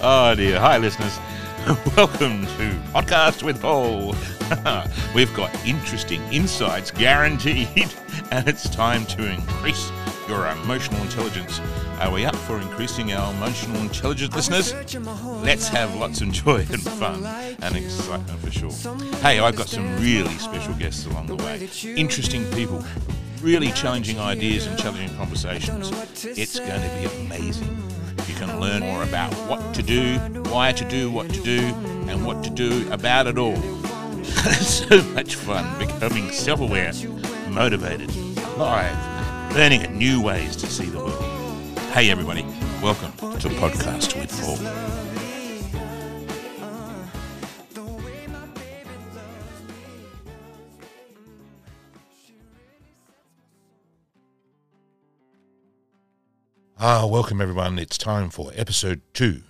Oh dear. Hi, listeners. Welcome to Podcast with Paul. We've got interesting insights guaranteed, and it's time to increase your emotional intelligence. Are we up for increasing our emotional intelligence, listeners? Let's have lots of joy and fun and excitement for sure. Hey, I've got some really special guests along the way. Interesting people, really challenging ideas and challenging conversations. It's going to be amazing. You can learn more about what to do, why to do what to do, and what to do about it all. so much fun becoming self aware, motivated, alive, learning new ways to see the world. Hey, everybody, welcome to Podcast with Paul. Ah, welcome everyone. It's time for episode two.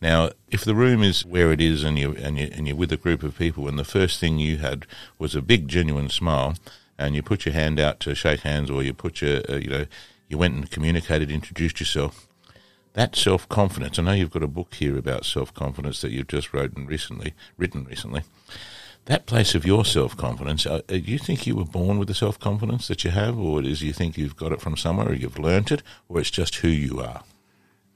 Now, if the room is where it is, and you and you and you're with a group of people, and the first thing you had was a big, genuine smile, and you put your hand out to shake hands, or you put your, uh, you know, you went and communicated, introduced yourself. That self confidence. I know you've got a book here about self confidence that you've just written recently, written recently. That place of your self confidence. Uh, do you think you were born with the self confidence that you have, or is you think you've got it from somewhere, or you've learnt it, or it's just who you are?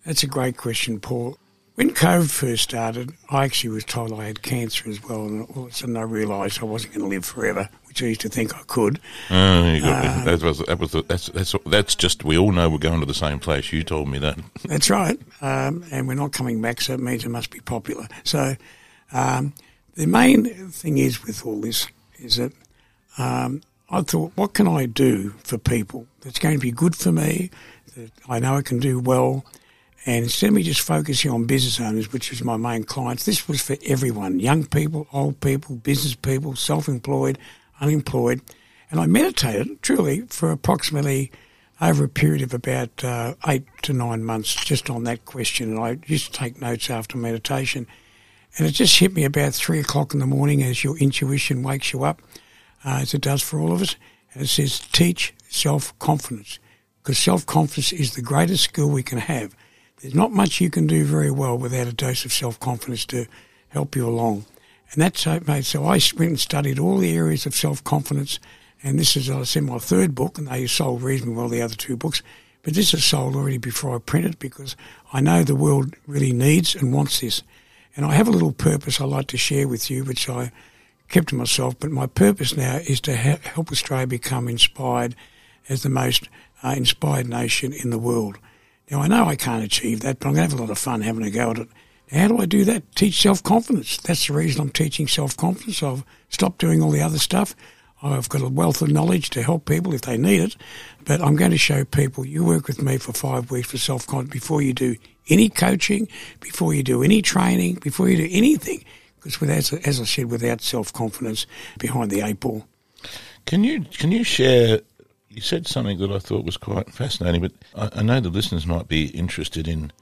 That's a great question, Paul. When COVID first started, I actually was told I had cancer as well, and all of a sudden I realised I wasn't going to live forever, which I used to think I could. Oh, got, that was that was that's that's that's just we all know we're going to the same place. You told me that. That's right, um, and we're not coming back, so it means it must be popular. So um, the main thing is with all this is that um, I thought, what can I do for people that's going to be good for me, that I know I can do well and instead of me just focusing on business owners, which was my main clients, this was for everyone young people, old people, business people, self employed, unemployed. And I meditated truly for approximately over a period of about uh, eight to nine months just on that question. And I used to take notes after meditation. And it just hit me about three o'clock in the morning as your intuition wakes you up, uh, as it does for all of us. And it says, teach self confidence. Because self confidence is the greatest skill we can have. There's not much you can do very well without a dose of self confidence to help you along. And that's how it made. So I went and studied all the areas of self confidence. And this is, I said, my third book, and they sold reasonably well, the other two books. But this is sold already before I printed because I know the world really needs and wants this. And I have a little purpose I like to share with you, which I kept to myself. But my purpose now is to help Australia become inspired as the most uh, inspired nation in the world. Now, I know I can't achieve that, but I'm going to have a lot of fun having a go at it. How do I do that? Teach self confidence. That's the reason I'm teaching self confidence. I've stopped doing all the other stuff. I've got a wealth of knowledge to help people if they need it, but I'm going to show people you work with me for five weeks for self confidence before you do any coaching, before you do any training, before you do anything. Because without, as I said, without self confidence behind the eight ball. Can you can you share you said something that I thought was quite fascinating, but I, I know the listeners might be interested in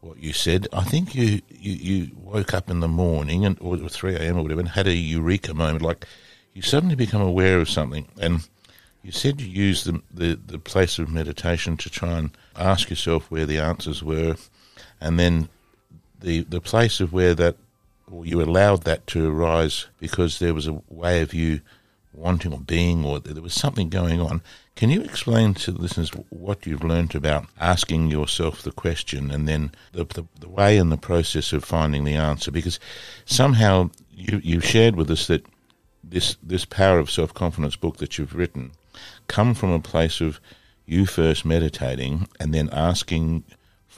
what you said. I think you, you, you woke up in the morning and or 3 a.m. or whatever and had a eureka moment, like you suddenly become aware of something. And you said you used the, the, the place of meditation to try and ask yourself where the answers were, and then the the place of where that, or you allowed that to arise because there was a way of you wanting or being, or there was something going on. Can you explain to the listeners what you've learned about asking yourself the question and then the, the, the way and the process of finding the answer? Because somehow you, you shared with us that this, this Power of Self Confidence book that you've written come from a place of you first meditating and then asking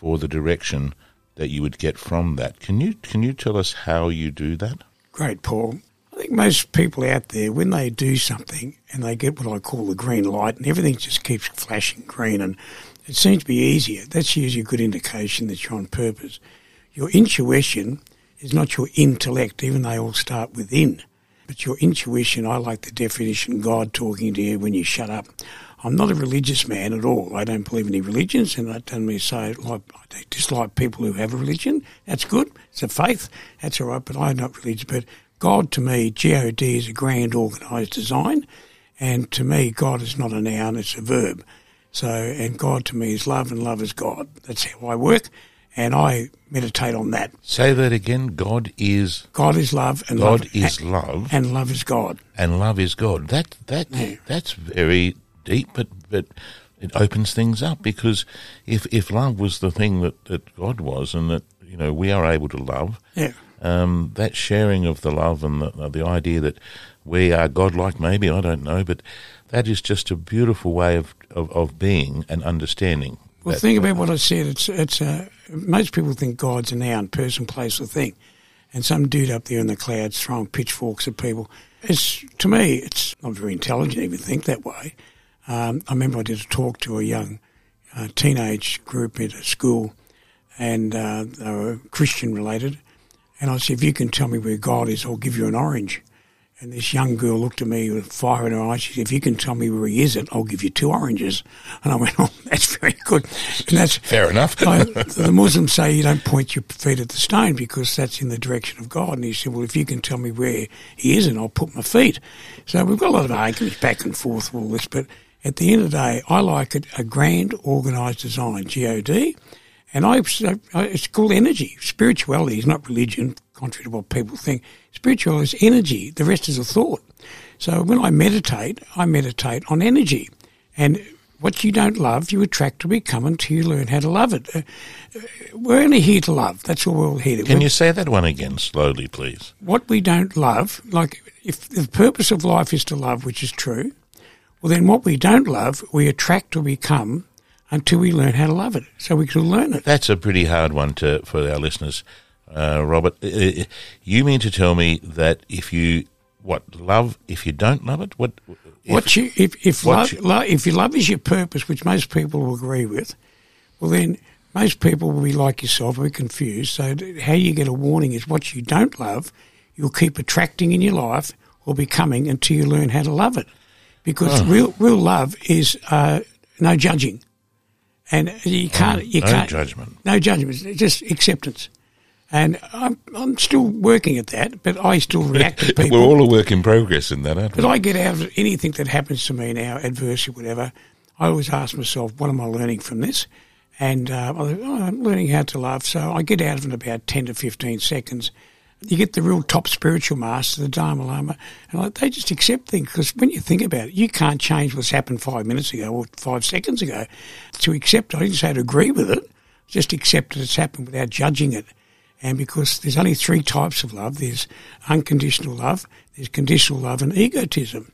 for the direction that you would get from that. Can you can you tell us how you do that? Great, Paul. I think most people out there, when they do something and they get what I call the green light and everything just keeps flashing green and it seems to be easier, that's usually a good indication that you're on purpose. Your intuition is not your intellect, even though they all start within. But your intuition, I like the definition God talking to you when you shut up. I'm not a religious man at all. I don't believe in any religions, and I don't mean to say like, I dislike people who have a religion. That's good. It's a faith. That's all right, but I'm not religious. But God to me, God is a grand organised design, and to me, God is not a noun, it's a verb. So, and God to me is love, and love is God. That's how I work. and I meditate on that. Say that again. God is God is love, and God love, is and, love, and love is God. and love is God. That that Yeah. that's very deep, but but it opens things up because if if love was the thing that that God was, and that you know we are able to love, Yeah, um, that sharing of the love and the, the idea that we are godlike, maybe I don't know, but that is just a beautiful way of of, of being and understanding. Well, think about what I said. It's it's uh, most people think God's a noun, person, place, or thing, and some dude up there in the clouds throwing pitchforks at people. It's to me, it's not very intelligent to even think that way. Um, I remember I did a talk to a young uh, teenage group at a school, and uh, they were Christian related, and I said, "If you can tell me where God is, I'll give you an orange." And this young girl looked at me with fire in her eyes. She said, "If you can tell me where he is, I'll give you two oranges." And I went, "Oh, that's very good." And that's Fair enough. I, the Muslims say you don't point your feet at the stone because that's in the direction of God. And he said, "Well, if you can tell me where he is, and I'll put my feet." So we've got a lot of arguments back and forth with all this, but at the end of the day, I like it a grand, organised design, God, and I, it's called energy. Spirituality is not religion, contrary to what people think. Spirituality is energy. The rest is a thought. So when I meditate, I meditate on energy, and what you don't love, you attract to become until you learn how to love it. Uh, uh, we're only here to love. That's all we're here to. Can you say that one again slowly, please? What we don't love, like if the purpose of life is to love, which is true, well then what we don't love, we attract or become until we learn how to love it. So we can learn it. That's a pretty hard one to for our listeners, uh, Robert. Uh, You mean to tell me that if you what love, if you don't love it, what? If, what you if if love, you- lo- if your love is your purpose, which most people will agree with, well then most people will be like yourself, will be confused. So how you get a warning is what you don't love, you'll keep attracting in your life or becoming until you learn how to love it, because Oh. real real love is uh, no judging, and you can't you no can't judgment. no judgment, it's just acceptance. And I'm I'm still working at that, but I still react to people. We're all a work in progress in that, aren't But? I get out of anything that happens to me now, adversity, whatever. I always ask myself, what am I learning from this? And uh, oh, I'm learning how to love. So I get out of it in about 10 to 15 seconds. You get the real top spiritual master, the Dalai Lama, and like, they just accept things. Because when you think about it, you can't change what's happened five minutes ago or five seconds ago. To accept, I didn't say to agree with it, just accept that it's happened without judging it. And because there's only three types of love there's unconditional love, there's conditional love, and egotism.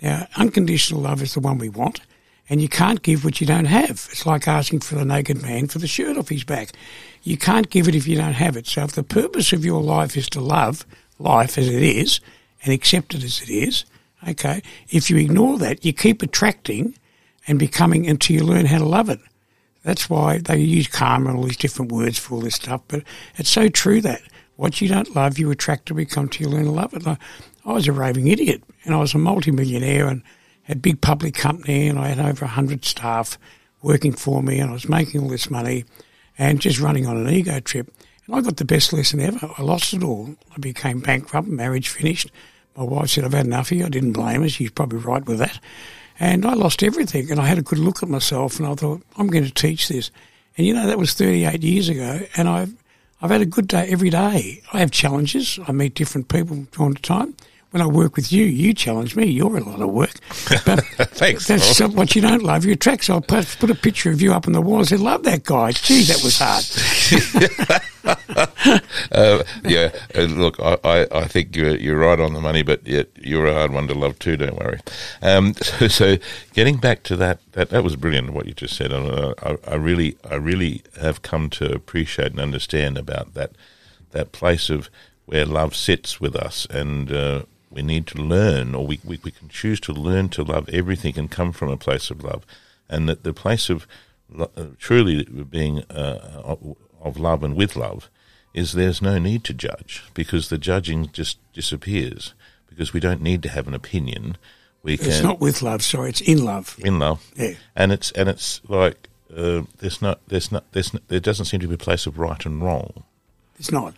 Now, unconditional love is the one we want, and you can't give what you don't have. It's like asking for the naked man for the shirt off his back. You can't give it if you don't have it. So, if the purpose of your life is to love life as it is and accept it as it is, okay, if you ignore that, you keep attracting and becoming until you learn how to love it. That's why they use karma and all these different words for all this stuff. But it's so true that what you don't love, you attract to become till you learn to love it. Like, I was a raving idiot, and I was a multimillionaire and a big public company, and I had over hundred staff working for me, and I was making all this money, and just running on an ego trip. And I got the best lesson ever. I lost it all. I became bankrupt. Marriage finished. My wife said, "I've had enough of you." I didn't blame her. She's probably right with that. And I lost everything. And I had a good look at myself and I thought, I'm going to teach this. And you know, that was 38 years ago. And I've, I've had a good day every day. I have challenges. I meet different people from time to time. When I work with you, you challenge me. You're a lot of work. But Thanks, that's what you don't love. You attract. So I put, put a picture of you up on the wall and said, love that guy. Gee, that was hard. Uh, yeah, look, I, I, I think you're you're right on the money, but yet you're a hard one to love too. Don't worry. Um, so, so getting back to that, that that was brilliant what you just said. And uh, I, I really, I really have come to appreciate and understand about that that place of where love sits with us, and uh, we need to learn, or we, we we can choose to learn to love everything and come from a place of love, and that the place of lo- uh, truly being uh, of- of love and with love is there's no need to judge because the judging just disappears because we don't need to have an opinion. We can It's not with love, sorry, it's in love. in love, Yeah. and it's and it's like uh, there's not there's not there's not, there doesn't seem to be a place of right and wrong. It's not.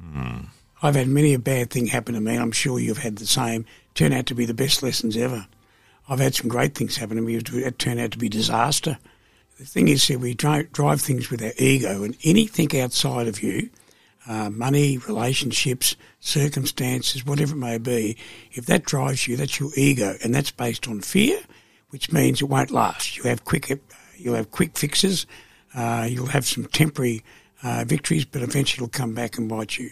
Hmm. I've had many a bad thing happen to me, and I'm sure you've had the same. Turn out to be the best lessons ever. I've had some great things happen to me that turned out to be disaster. the thing is that we drive things with our ego, and anything outside of you, uh, money, relationships, circumstances, whatever it may be, if that drives you, that's your ego, and that's based on fear, which means it won't last. You have quick, you'll have quick fixes, uh, you'll have some temporary uh, victories, but eventually it'll come back and bite you.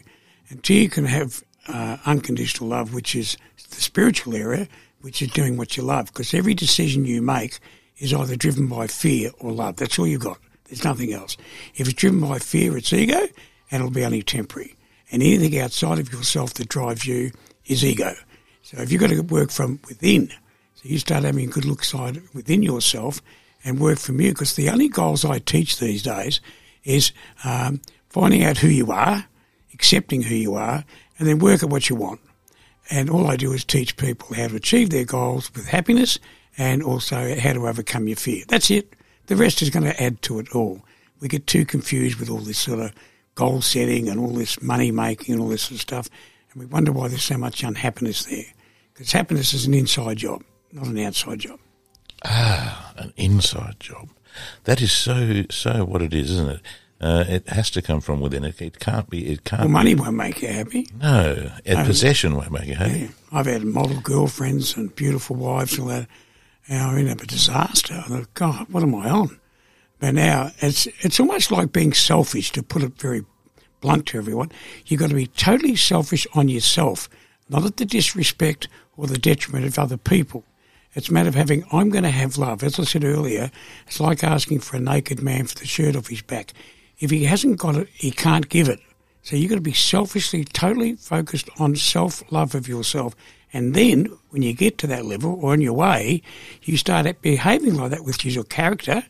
Until you can have uh, unconditional love, which is the spiritual area, which is doing what you love, because every decision you make is either driven by fear or love. That's all you've got. There's nothing else. If it's driven by fear, it's ego, and it'll be only temporary. And anything outside of yourself that drives you is ego. So if you've got to work from within, so you start having a good look side within yourself and work from you, because the only goals I teach these days is um, finding out who you are, accepting who you are, and then work at what you want. And all I do is teach people how to achieve their goals with happiness and also how to overcome your fear. That's it. The rest is going to add to it all. We get too confused with all this sort of goal setting and all this money making and all this sort of stuff, and we wonder why there's so much unhappiness there. Because happiness is an inside job, not an outside job. Ah, an inside job. That is so so what it is, isn't it? Uh, it has to come from within. It, it can't be. It can't. Well, money be, won't make you happy. No, um, possession won't make you happy. Yeah. I've had model girlfriends and beautiful wives and all that. And I end up a disaster. I thought, God, what am I on? But now it's it's almost like being selfish. To put it very blunt to everyone, you've got to be totally selfish on yourself, not at the disrespect or the detriment of other people. It's a matter of having, I'm going to have love. As I said earlier, it's like asking for a naked man for the shirt off his back. If he hasn't got it, he can't give it. So you've got to be selfishly, totally focused on self love of yourself. And then when you get to that level or on your way, you start behaving like that, which is your character.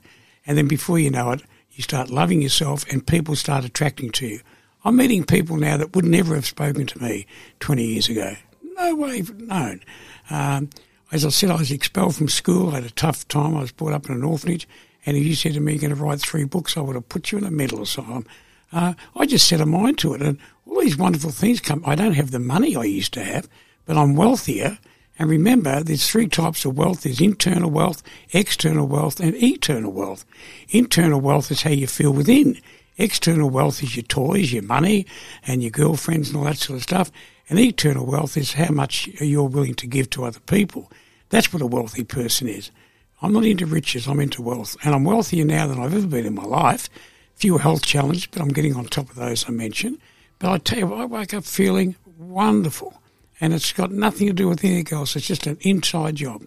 And then before you know it, you start loving yourself and people start attracting to you. I'm meeting people now that would never have spoken to me 20 years ago. No way known. Um, as I said, I was expelled from school. I had a tough time. I was brought up in an orphanage. And if you said to me, you're going to write three books, I would have put you in a mental asylum. Uh, I just set a mind to it. And all these wonderful things come. I don't have the money I used to have, but I'm wealthier. And remember, there's three types of wealth. There's internal wealth, external wealth, and eternal wealth. Internal wealth is how you feel within. External wealth is your toys, your money, and your girlfriends and all that sort of stuff. And eternal wealth is how much you're willing to give to other people. That's what a wealthy person is. I'm not into riches, I'm into wealth. And I'm wealthier now than I've ever been in my life. Few health challenges, but I'm getting on top of those I mentioned. But I tell you, I wake up feeling wonderful. And it's got nothing to do with anything else. It's just an inside job.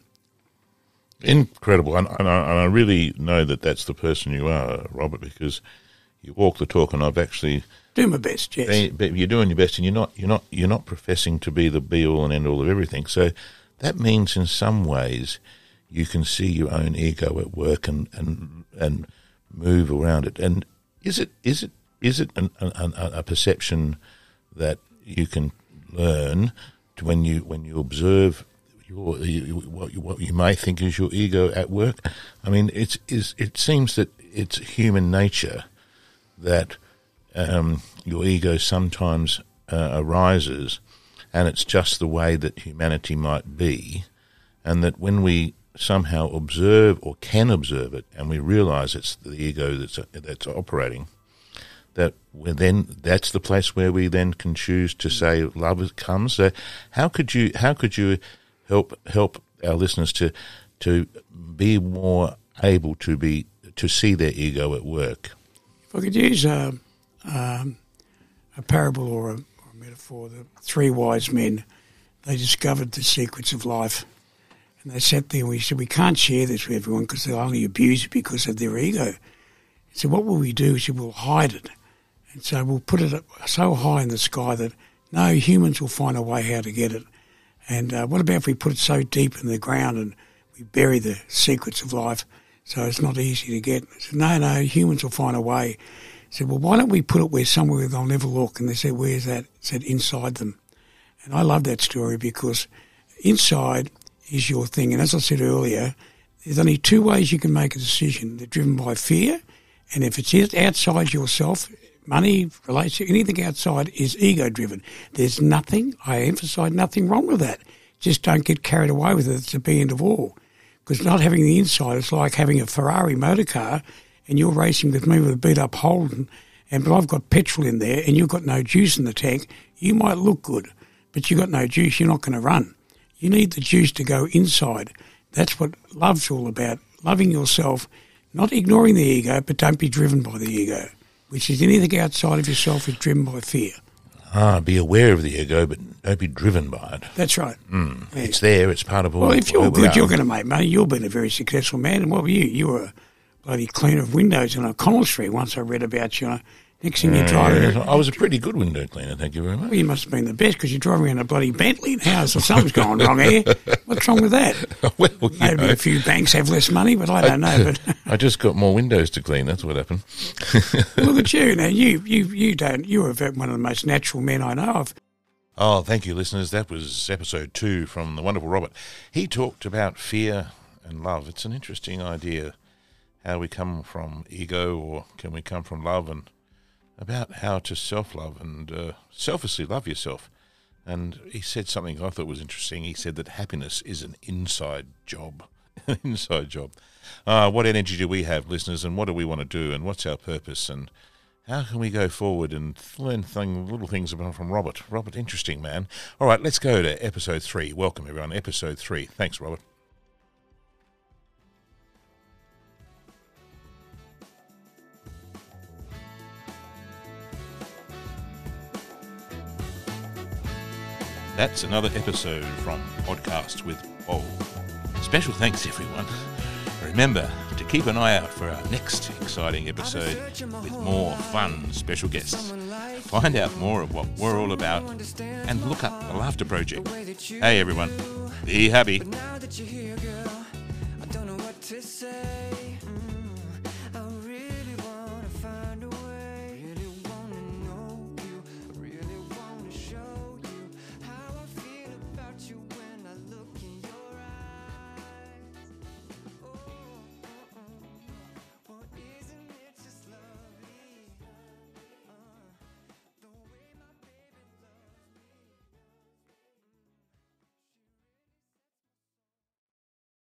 Incredible. And, and, I, and I really know that that's the person you are, Robert, because you walk the talk, and I've actually do my best. Yes, but you're doing your best, and you're not you're not you're not professing to be the be all and end all of everything. So that means, in some ways, you can see your own ego at work and and and move around it. And is it is it is it an, an, a perception that you can learn when you when you observe your you, what you, what you may think is your ego at work? I mean, it's is it seems that it's human nature that um, your ego sometimes uh, arises, and it's just the way that humanity might be, and that when we somehow observe or can observe it, and we realize it's the ego that's that's operating, that then that's the place where we then can choose to say love comes. So how could you how could you help help our listeners to to be more able to be to see their ego at work? If I could use a, um, a parable or a, or a metaphor, the three wise men they discovered the secrets of life and they sat there and we said, we can't share this with everyone because they'll only abuse it because of their ego. So what will we do? We said, we'll hide it. And so we'll put it so high in the sky that no humans will find a way how to get it. And uh, what about if we put it so deep in the ground and we bury the secrets of life so it's not easy to get? I said, no, no, humans will find a way. I said, well, why don't we put it where somewhere they'll never look? And they said, where's that? I said, inside them. And I love that story because inside is your thing. And as I said earlier, there's only two ways you can make a decision. They're driven by fear, and if it's outside yourself, money, relationship, anything outside is ego driven. There's nothing, I emphasize, nothing wrong with that. Just don't get carried away with it. It's the be end of all. Because not having the inside is like having a Ferrari motor car and you're racing with me with a beat up Holden, and but I've got petrol in there and you've got no juice in the tank. You might look good, but you've got no juice. You're not going to run. You need the juice to go inside. That's what love's all about. Loving yourself, not ignoring the ego, but don't be driven by the ego, which is anything outside of yourself is driven by fear. Ah, be aware of the ego, but don't be driven by it. That's right. Mm. Yeah. It's there. It's part of all. Well, if you're good, you're going to make money. You've been a very successful man. And what were you? You were a bloody cleaner of windows in O'Connell Street. Once I read about you. Next thing you're driving. Yeah, I was a pretty good window cleaner, thank you very much. Well, you must have been the best because you're driving around a bloody Bentley now, so something's going wrong here. What's wrong with that? well, Maybe know. a few banks have less money, but I don't know. But I just got more windows to clean. That's what happened. Look at you now. You you you don't. You are one of the most natural men I know of. Oh, thank you, listeners. That was episode two from the wonderful Robert. He talked about fear and love. It's an interesting idea how we come from ego or can we come from love and about how to self love and uh, selflessly love yourself. And he said something I thought was interesting. He said that happiness is an inside job. an inside job. Uh, what energy do we have, listeners, and what do we want to do, and what's our purpose, and how can we go forward and learn thing, little things about from Robert? Robert, interesting man. All right, let's go to episode three. Welcome, everyone. Episode three. Thanks, Robert. That's another episode from Podcast with Bob. Special thanks, everyone. Remember to keep an eye out for our next exciting episode with more fun special guests. Find out more of what we're all about and look up the Laughter Project. Hey, everyone, be happy.